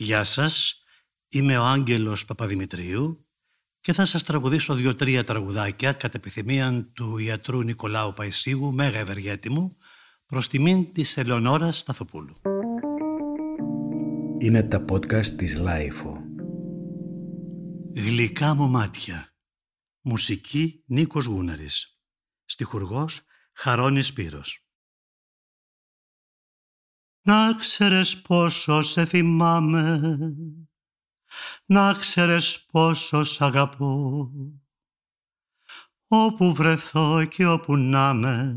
Γεια σας, είμαι ο Άγγελος Παπαδημητρίου και θα σας τραγουδήσω δύο-τρία τραγουδάκια κατ' επιθυμία του ιατρού Νικολάου Παϊσίγου, μέγα ευεργέτη μου, προς τιμήν της Ελεονόρας Σταθοπούλου. Είναι τα podcast της LiFO. Γλυκά μου μάτια. Μουσική Νίκος Γούναρης. Στιχουργός Χαρώνης Σπύρος. Να ξέρες πόσο σε θυμάμαι, να ξέρες πόσο σ' αγαπώ, όπου βρεθώ και όπου να με,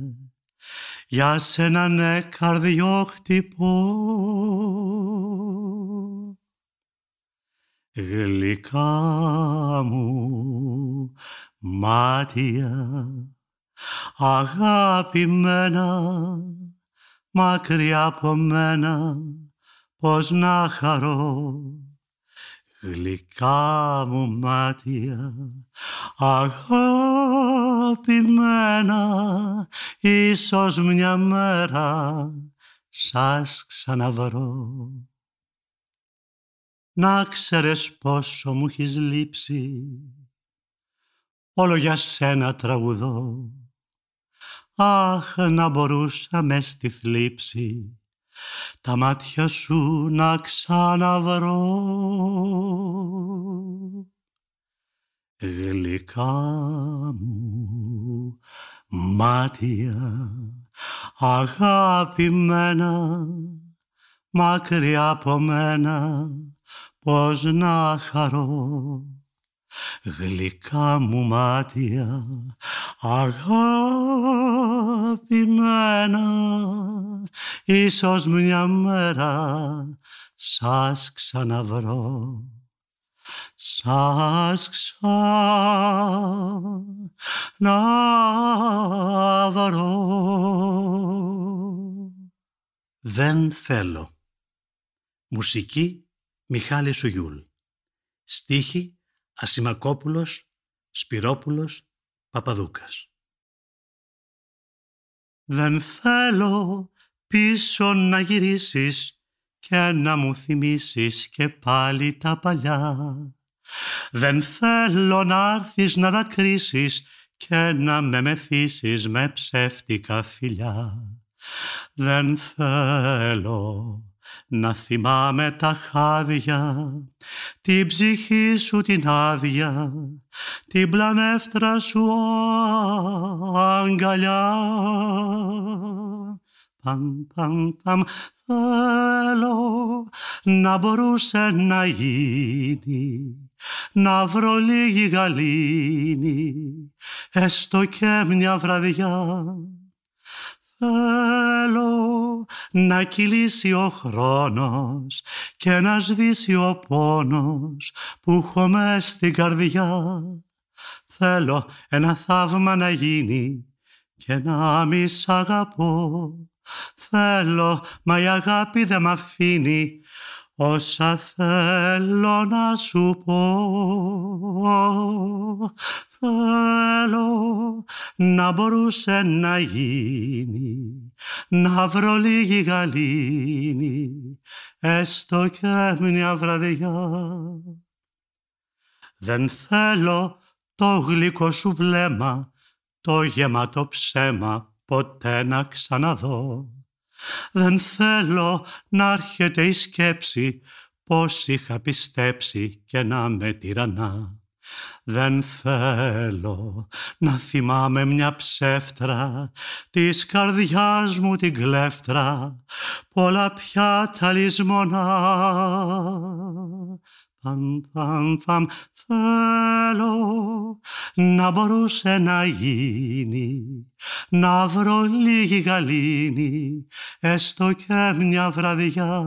για σένα ναι καρδιό χτυπώ. Γλυκά μου μάτια, αγαπημένα, μακριά από μένα πως να χαρώ. Γλυκά μου μάτια αγαπημένα ίσως μια μέρα σας ξαναβρω. Να ξέρεις πόσο μου έχεις λείψει όλο για σένα τραγουδώ Αχ, να μπορούσα με στη θλίψη τα μάτια σου να ξαναβρω. Γλυκά μου μάτια αγαπημένα μακριά από μένα πώς να χαρώ γλυκά μου μάτια αγαπημένα ίσως μια μέρα σας ξαναβρω. Σας ξαναβρω. Δεν θέλω. Μουσική Μιχάλη Σουγιούλ. Στίχη Ασημακόπουλος, Σπυρόπουλος, Παπαδούκας. Δεν θέλω πίσω να γυρίσεις και να μου θυμίσεις και πάλι τα παλιά. Δεν θέλω να έρθεις να δακρύσεις και να με μεθύσεις με ψεύτικα φιλιά. Δεν θέλω να θυμάμαι τα χάδια, την ψυχή σου την άδεια, την πλανεύτρα σου αγκαλιά. Παμ, παμ, παμ, θέλω να μπορούσε να γίνει, να βρω λίγη γαλήνη, έστω και μια βραδιά Θέλω να κυλήσει ο χρόνος και να σβήσει ο πόνος που έχω μες στην καρδιά. Θέλω ένα θαύμα να γίνει και να μη σ' αγαπώ. Θέλω, μα η αγάπη δεν μ' αφήνει όσα θέλω να σου πω. Θέλω να μπορούσε να γίνει, να βρω λίγη γαλήνη, έστω και μια βραδιά. Δεν θέλω το γλυκό σου βλέμμα, το γεμάτο ψέμα, ποτέ να ξαναδώ. Δεν θέλω να έρχεται η σκέψη πως είχα πιστέψει και να με τυραννά. Δεν θέλω να θυμάμαι μια ψεύτρα της καρδιάς μου την κλέφτρα πολλά πια τα λησμονά. Παμ, παμ, παμ, θέλω να μπορούσε να γίνει να βρω λίγη γαλήνη έστω και μια βραδιά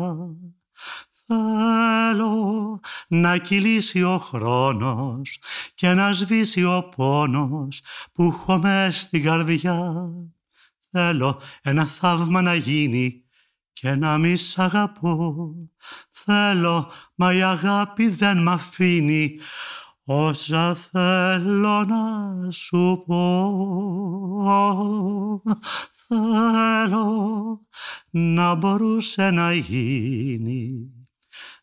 Θέλω να κυλήσει ο χρόνος και να σβήσει ο πόνος που έχω μες στην καρδιά. Θέλω ένα θαύμα να γίνει και να μη σ' αγαπώ. Θέλω, μα η αγάπη δεν μ' αφήνει όσα θέλω να σου πω. Θέλω να μπορούσε να γίνει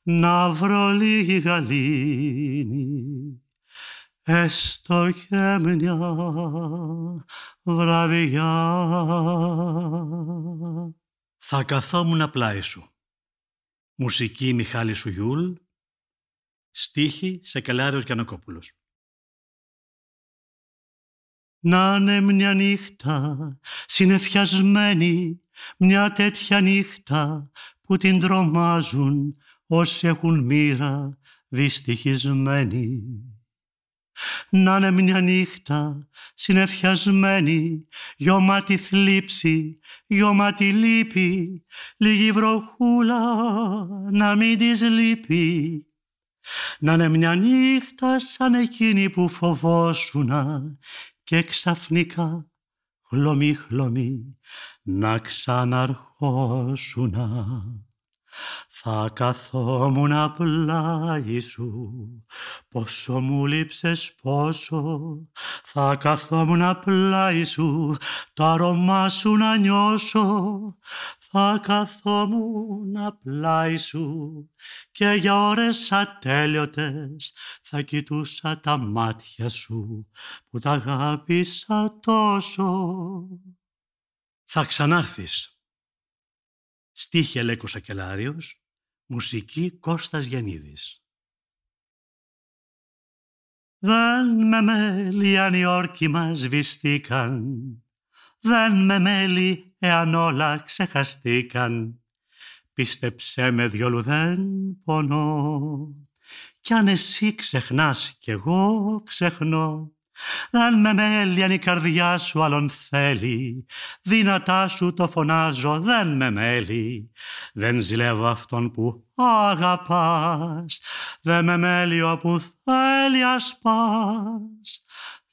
να βρω λίγη γαλήνη έστω και μια βραδιά. Θα καθόμουν πλάι σου. Μουσική Μιχάλη Σουγιούλ, στίχη Σεκελάριος Γιανακόπουλος. Να είναι μια νύχτα συνεφιασμένη, μια τέτοια νύχτα που την τρομάζουν όσοι έχουν μοίρα δυστυχισμένοι. Να είναι μια νύχτα συνεφιασμένη, γιώματη θλίψη, γιώματη λύπη, λίγη βροχούλα να μην της λείπει. Να είναι μια νύχτα σαν εκείνη που φοβόσουνα και ξαφνικά χλωμή χλωμή να ξαναρχόσουνα. Θα καθόμουν πλάι σου, πόσο μου λείψες πόσο. Θα καθόμουν πλάι σου, το αρώμα σου να νιώσω. Θα καθόμουν πλάι σου και για ώρες ατέλειωτες θα κοιτούσα τα μάτια σου που τα αγάπησα τόσο. Θα ξανάρθεις Στίχη Αλέκος Ακελάριος, μουσική Κώστας Γιαννίδης. Δεν με μέλη αν οι όρκοι μας βυστήκαν, δεν με μέλη εάν όλα ξεχαστήκαν. Πίστεψέ με διόλου δεν πονώ, κι αν εσύ ξεχνάς κι εγώ ξεχνώ. Δεν με μέλει αν η καρδιά σου άλλον θέλει, δυνατά σου το φωνάζω δεν με μέλει. Δεν ζηλεύω αυτόν που αγαπάς, δεν με μέλει όπου θέλει ας πας.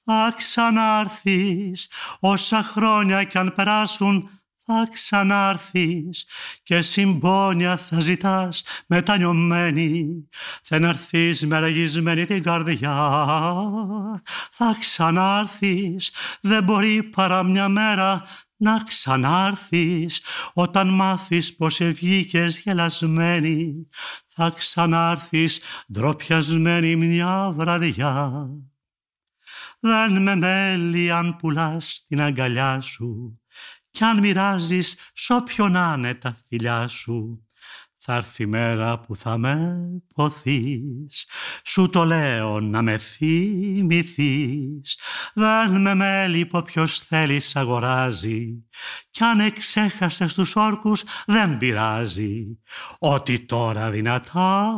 Θα ξανάρθεις όσα χρόνια κι αν περάσουν θα ξανάρθεις και συμπόνια θα ζητάς μετανιωμένη. Θα έρθεις με ραγισμένη την καρδιά. Θα ξανάρθεις, δεν μπορεί παρά μια μέρα να ξανάρθεις όταν μάθεις πως ευγήκες γελασμένη. Θα ξανάρθεις ντροπιασμένη μια βραδιά. Δεν με μέλει αν πουλάς την αγκαλιά σου κι αν μοιράζεις σ' όποιον άνε τα φιλιά σου θα έρθει η μέρα που θα με ποθείς. Σου το λέω να με θυμηθείς. Δεν με μέλει που ποιος θέλεις αγοράζει. Κι αν εξέχασες τους όρκους δεν πειράζει. Ότι τώρα δυνατά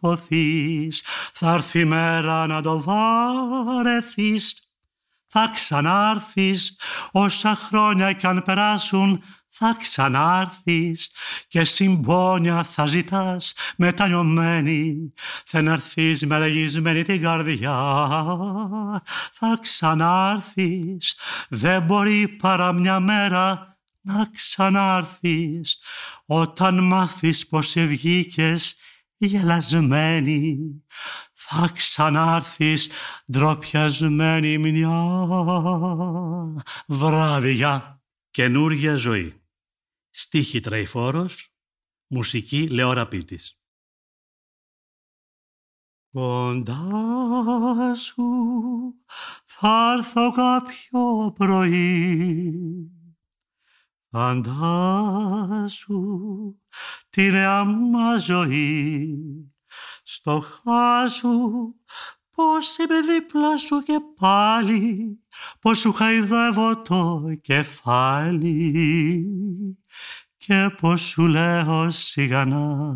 ποθείς Θα έρθει η μέρα να το βαρεθείς θα ξανάρθεις. Όσα χρόνια κι αν περάσουν θα ξανάρθεις. Και συμπόνια θα ζητάς μετανιωμένη. Θα έρθεις με ρεγισμένη την καρδιά. Θα ξανάρθεις. Δεν μπορεί παρά μια μέρα να ξανάρθεις. Όταν μάθεις πως ευγήκες γελασμένη θα ξανάρθεις ντροπιασμένη μια βράδια καινούρια ζωή. Στίχη Τραϊφόρος, μουσική Λεωραπίτης. Κοντά σου θα έρθω κάποιο πρωί Φαντάσου την νέα μας ζωή στο χάσου πως είμαι δίπλα σου και πάλι πως σου χαϊδεύω το κεφάλι και πως σου λέω σιγανά.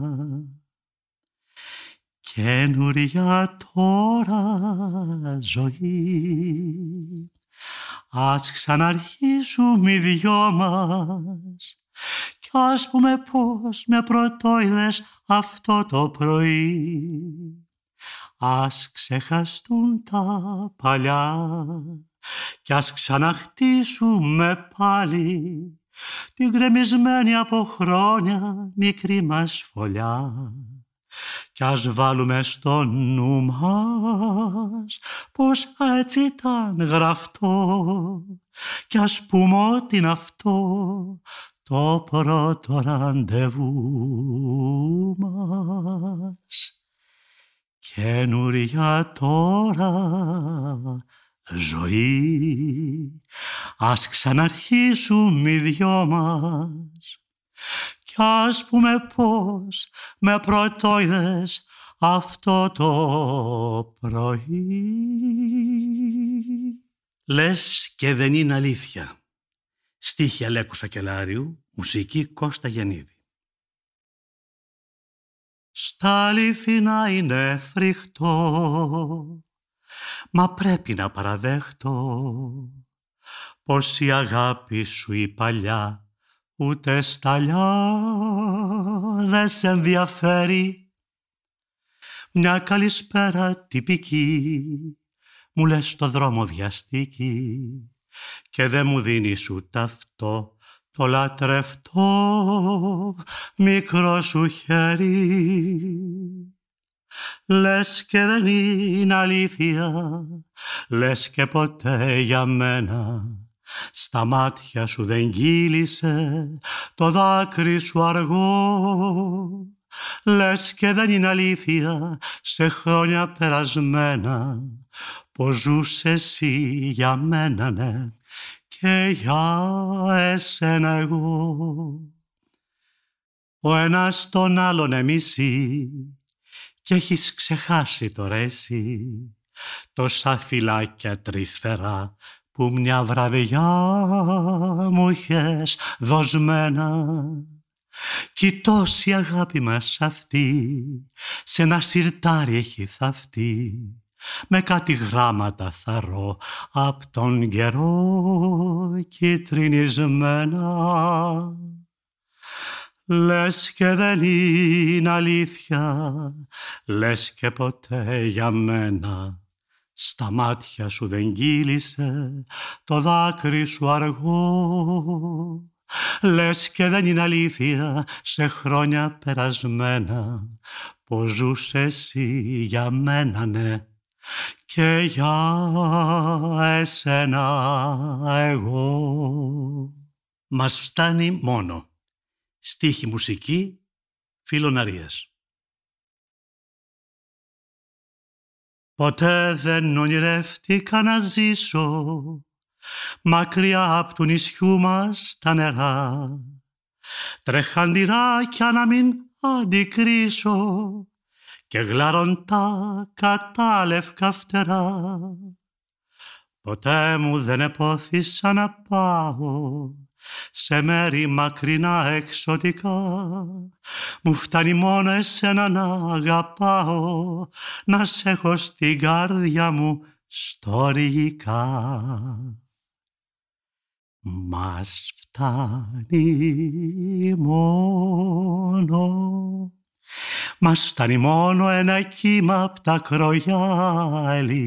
Καινούρια τώρα ζωή ας ξαναρχίσουμε οι δυο μας κι ας πούμε πως με πρωτόιδες αυτό το πρωί. Ας ξεχαστούν τα παλιά κι ας ξαναχτίσουμε πάλι την κρεμισμένη από χρόνια μικρή μας φωλιά. Κι ας βάλουμε στο νου μας πως έτσι ήταν γραφτό κι ας πούμε ότι είναι αυτό το πρώτο ραντεβού μας. Καινούρια τώρα ζωή, ας ξαναρχίσουμε οι δυο μας. Κι ας πούμε πώς με πρωτόιδες αυτό το πρωί. Λες και δεν είναι αλήθεια. Στίχη Αλέκου Σακελάριου, μουσική Κώστα Γεννίδη. Στα αληθινά είναι φρικτό, μα πρέπει να παραδέχτω πως η αγάπη σου η παλιά ούτε σταλιά δεν σε ενδιαφέρει. Μια καλησπέρα τυπική μου λες στο δρόμο βιαστική και δεν μου δίνεις ούτε αυτό το λατρευτό μικρό σου χέρι. Λες και δεν είναι αλήθεια, λες και ποτέ για μένα στα μάτια σου δεν κύλησε το δάκρυ σου αργό. Λες και δεν είναι αλήθεια σε χρόνια περασμένα πως ζούσες εσύ για μένα ναι και για εσένα εγώ. Ο ένας τον άλλον εμισή και έχεις ξεχάσει τώρα εσύ τόσα φυλάκια τρυφερά που μια βραδιά μου είχες δοσμένα κι τόση αγάπη μας αυτή σε ένα σιρτάρι έχει θαυτεί με κάτι γράμματα θαρώ απ' τον καιρό κυτρινισμένα. Λες και δεν είναι αλήθεια, λες και ποτέ για μένα στα μάτια σου δεν κύλησε το δάκρυ σου αργό. Λες και δεν είναι αλήθεια σε χρόνια περασμένα πως ζούσε εσύ για μένα ναι και για εσένα εγώ. Μας φτάνει μόνο. Στίχη μουσική, φιλοναρίας. Ποτέ δεν ονειρεύτηκα να ζήσω μακριά από του νησιού μας τα νερά τρεχαντηράκια να μην αντικρίσω και γλαροντά κατάλευκα φτερά. Ποτέ μου δεν επόθησα να πάω σε μέρη μακρινά εξωτικά. Μου φτάνει μόνο εσένα να αγαπάω, να σε έχω στην καρδιά μου στοργικά. Μας φτάνει μόνο. Μας φτάνει μόνο ένα κύμα απ' τα κρογιάλι.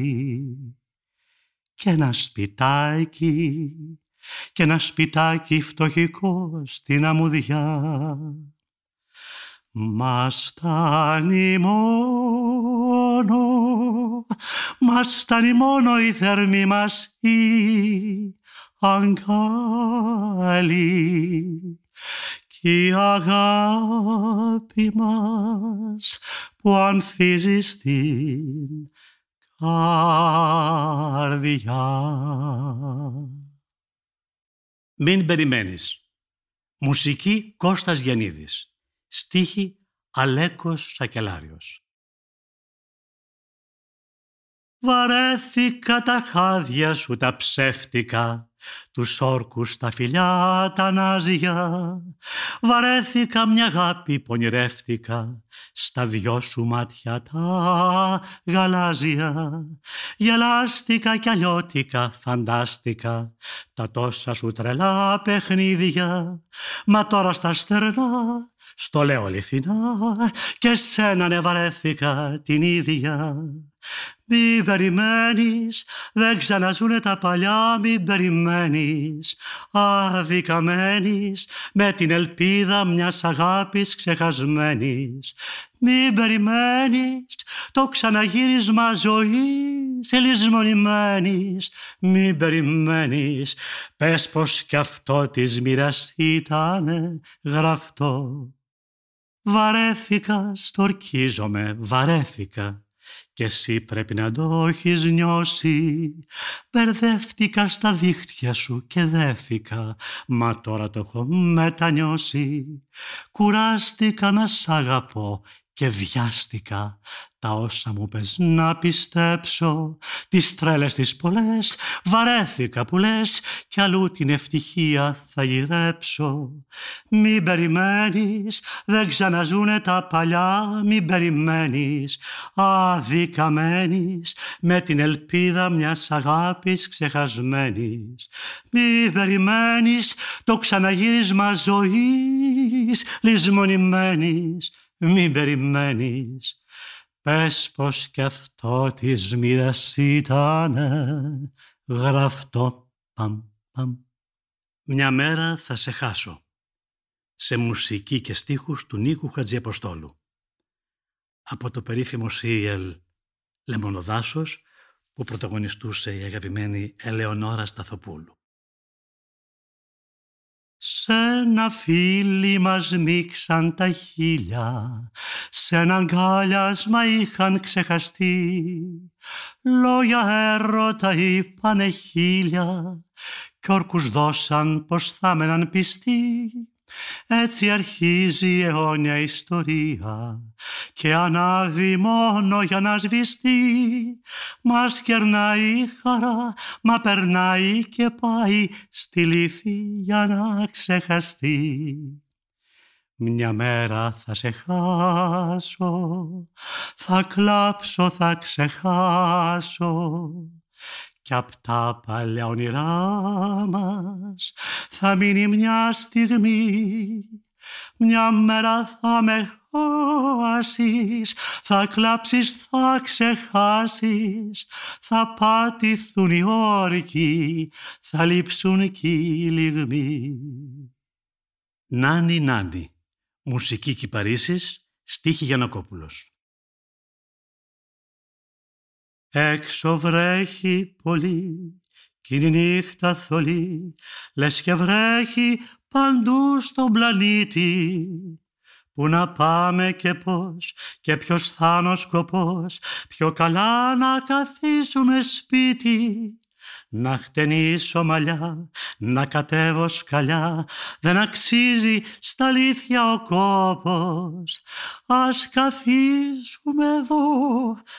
Και ένα σπιτάκι και ένα σπιτάκι φτωχικό στην αμμουδιά. Μας φτάνει μόνο, μας φτάνει μόνο η θερμή μας η αγκάλι η αγάπη μας που ανθίζει στην καρδιά. Μην περιμένεις. Μουσική Κώστας Γεννίδης. Στίχη Αλέκος Σακελάριος. Βαρέθηκα τα χάδια σου τα ψεύτικα τους όρκους τα φιλιά τα νάζια βαρέθηκα μια αγάπη που ονειρεύτηκα στα δυο σου μάτια τα γαλάζια. Γελάστηκα κι αλλιώτικα φαντάστηκα. Τα τόσα σου τρελά παιχνίδια. Μα τώρα στα στερνά στο λέω αληθινά και σένα ναι βαρέθηκα την ίδια Μη περιμένεις, δεν ξαναζούνε τα παλιά, μην περιμένεις. Αδικαμένης, με την ελπίδα μιας αγάπης ξεχασμένης. Μη περιμένεις, το ξαναγύρισμα ζωής ελισμονημένης. Μη περιμένεις, πες πως κι αυτό της μοίρας ήτανε γραφτό. Βαρέθηκα, στορκίζομαι, βαρέθηκα κι εσύ πρέπει να το έχεις νιώσει. Μπερδεύτηκα στα δίχτυα σου και δέθηκα, μα τώρα το έχω μετανιώσει. Κουράστηκα να σ' αγαπώ και βιάστηκα τα όσα μου πες. Να πιστέψω τις τρέλες τις πολλές βαρέθηκα που λες κι αλλού την ευτυχία θα γυρέψω. Μην περιμένεις δεν ξαναζούνε τα παλιά μην περιμένεις. Αδικαμένης με την ελπίδα μιας αγάπης ξεχασμένης. Μην περιμένεις το ξαναγύρισμα ζωής λησμονημένης μην περιμένεις Πες πως κι αυτό της μοίρας ήτανε γραφτό παμ παμ. Μια μέρα θα σε χάσω. Σε μουσική και στίχους του Νίκου Χατζιαποστόλου. Από το περίφημο σύριελ Λεμονοδάσος που πρωταγωνιστούσε η αγαπημένη Ελεονόρα Σταθοπούλου. Σ' ένα φίλι μας μίξαν τα χίλια, Σ' ένα αγκάλιασμα είχαν ξεχαστεί. Λόγια έρωτα είπανε χίλια, Κι όρκους δώσαν πως θα μέναν πιστοί. Έτσι αρχίζει η αιώνια ιστορία και ανάβει μόνο για να σβηστεί. Μας κερνάει η χαρά, μα περνάει και πάει στη λύθη για να ξεχαστεί. Μια μέρα θα σε χάσω, θα κλάψω, θα ξεχάσω κι απ' τα παλιά όνειρά μας θα μείνει μια στιγμή μια μέρα θα με χάσεις, θα κλάψεις, θα ξεχάσεις, θα πατηθούν οι όρκοι, θα λείψουν κι οι λιγμοί. Νάνι Νάνι, μουσική Κυπαρίσης, στίχη Γιανακόπουλος. Έξω βρέχει πολύ κι είναι νύχτα θολή, λες και βρέχει παντού στον πλανήτη. Πού να πάμε και πώς και ποιος θα είναι ο σκοπός, πιο καλά να καθίσουμε σπίτι να χτενίσω μαλλιά, να κατέβω σκαλιά, δεν αξίζει στα αλήθεια ο κόπος. Ας καθίσουμε εδώ,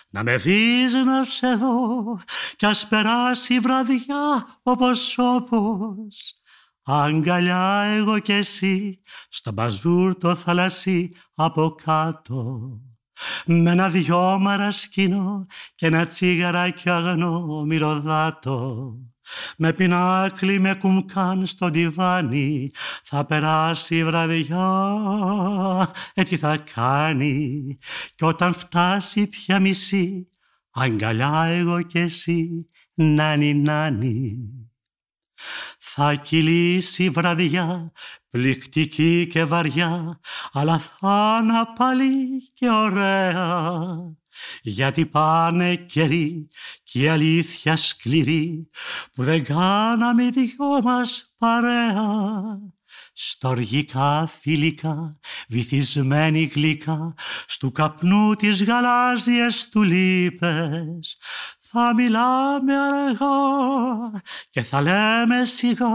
να με δεις να σε δω, κι ας περάσει η βραδιά όπως όπως. Αγκαλιά εγώ κι εσύ, στο μπαζούρ το θαλασσί από κάτω με ένα δυο μαρασκίνο και ένα τσίγαράκι αγνό μυρωδάτο. Με πινάκλι με κουμκάν στο τιβάνι θα περάσει η βραδιά, ε τι θα κάνει κι όταν φτάσει πια μισή αγκαλιά εγώ κι εσύ νάνι νάνι. Θα κυλήσει βραδιά, πληκτική και βαριά, αλλά θα είναι πάλι και ωραία. Γιατί πάνε καιροί και η αλήθεια σκληρή που δεν κάναμε δυο μας παρέα. Στοργικά φιλικά, βυθισμένη γλυκά, στου καπνού της γαλάζιες τουλίπες, θα μιλάμε αργά και θα λέμε σιγά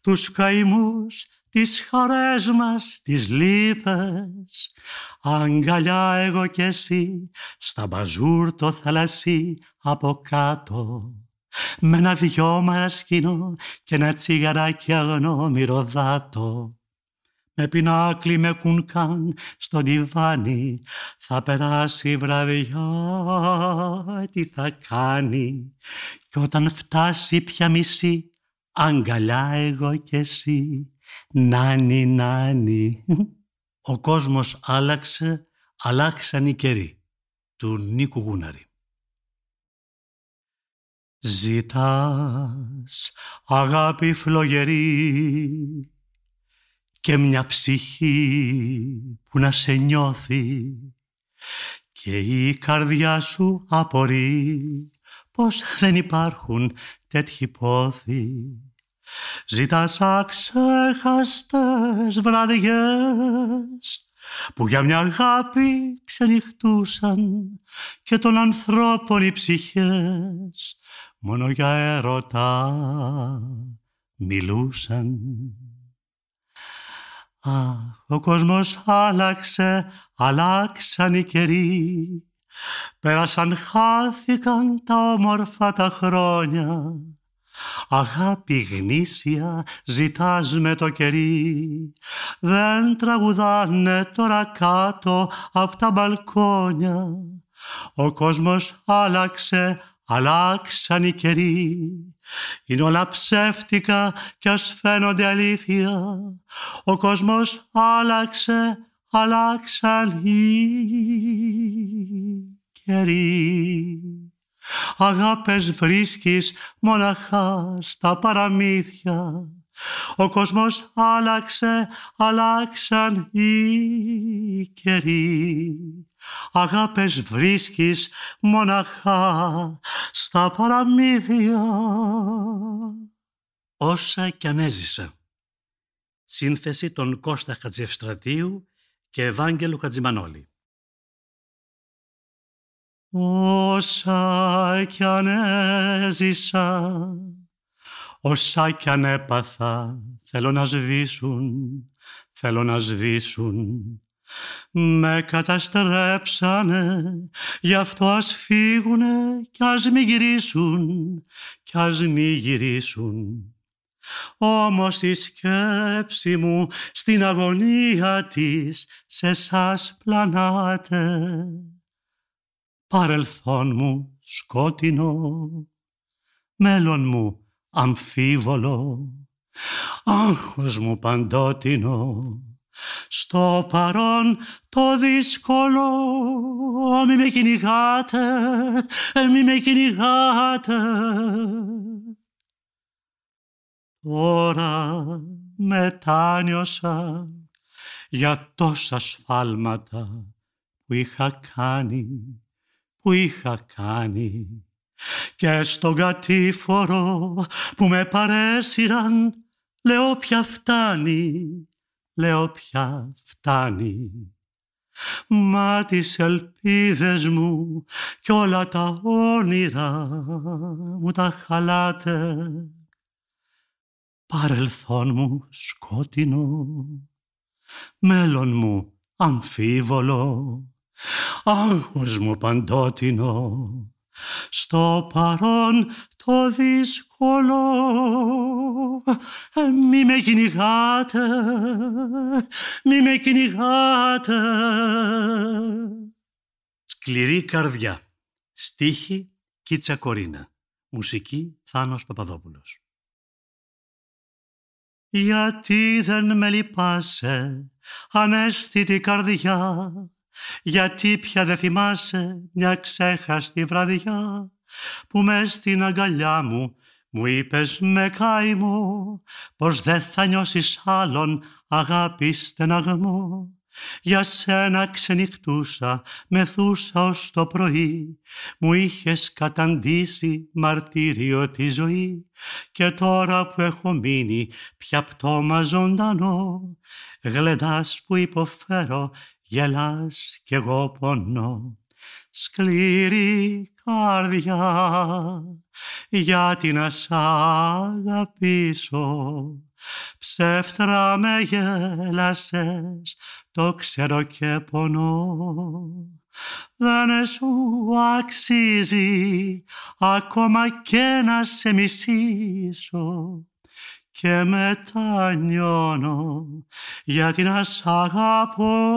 τους καημούς, τις χαρές μας, τις λύπες. Αγκαλιά εγώ κι εσύ, στα μπαζούρ το θαλασσί από κάτω. Με ένα δυο μαρασκίνο και ένα τσιγαράκι αγνό μυρωδάτο με πινάκλι με κουνκάν στο τιβάνι θα περάσει η βραδιά τι θα κάνει. Κι όταν φτάσει πια μισή αγκαλιά εγώ κι εσύ. Νάνι νάνι. Ο κόσμος άλλαξε αλλάξαν οι καιροί του Νίκου Γούναρη. Ζητάς αγάπη φλογερή και μια ψυχή που να σε νιώθει και η καρδιά σου απορεί πως δεν υπάρχουν τέτοιοι πόθοι. Ζητάς αξέχαστες βραδιές που για μια αγάπη ξενυχτούσαν και των ανθρώπων οι ψυχές μόνο για έρωτα μιλούσαν. Αχ, ο κόσμος άλλαξε, αλλάξαν οι καιροί, πέρασαν, χάθηκαν τα όμορφα τα χρόνια. Αγάπη γνήσια ζητάς με το κερί, δεν τραγουδάνε τώρα κάτω από τα μπαλκόνια. Ο κόσμος άλλαξε, αλλάξαν οι καιροί. Είναι όλα ψεύτικα κι ας φαίνονται αλήθεια. Ο κόσμος άλλαξε, αλλάξαν οι καιροί. Αγάπες βρίσκεις μοναχά στα παραμύθια. Ο κόσμος άλλαξε, αλλάξαν οι καιροί αγάπες βρίσκεις μοναχά στα παραμύθια. Όσα κι αν έζησα. Σύνθεση των Κώστα Χατζευστρατείου και Ευάγγελου Χατζημανόλη. Όσα κι αν έζησα, όσα κι αν έπαθα, θέλω να σβήσουν, θέλω να σβήσουν με καταστρέψανε, γι' αυτό ας φύγουνε κι ας μη γυρίσουν, κι ας μη γυρίσουν. Όμως η σκέψη μου στην αγωνία της σε σας πλανάτε. Παρελθόν μου σκότεινο, μέλλον μου αμφίβολο, άγχος μου παντότινο, στο παρόν το δύσκολο μη με κυνηγάτε, μη με κυνηγάτε. Τώρα μετάνιωσα για τόσα σφάλματα που είχα κάνει, που είχα κάνει και στον κατήφορο που με παρέσυραν λέω πια φτάνει λέω πια φτάνει. Μα τις ελπίδες μου κι όλα τα όνειρα μου τα χαλάτε. Παρελθόν μου σκότεινο, μέλλον μου αμφίβολο, άγχος μου παντότινο, στο παρόν το δύσκολο μη με κυνηγάτε, μη με κυνηγάτε. Σκληρή καρδιά. Στίχη Κίτσα Κορίνα. Μουσική Θάνος Παπαδόπουλος. Γιατί δεν με λυπάσαι, ανέστητη καρδιά, γιατί πια δεν θυμάσαι μια ξέχαστη βραδιά, που μες στην αγκαλιά μου μου είπες με καημό πως δεν θα νιώσεις άλλον αγάπη στεναγμό. Για σένα ξενυχτούσα, μεθούσα ως το πρωί, μου είχες καταντήσει μαρτύριο τη ζωή και τώρα που έχω μείνει πια πτώμα ζωντανό, γλεντάς που υποφέρω, γελάς κι εγώ πονώ. Σκληρή καρδιά γιατί να σ' αγαπήσω. Ψεύτρα με γέλασες το ξέρω και πονώ. Δεν σου αξίζει ακόμα και να σε μισήσω. Και μετανιώνω γιατί να σ' αγαπώ.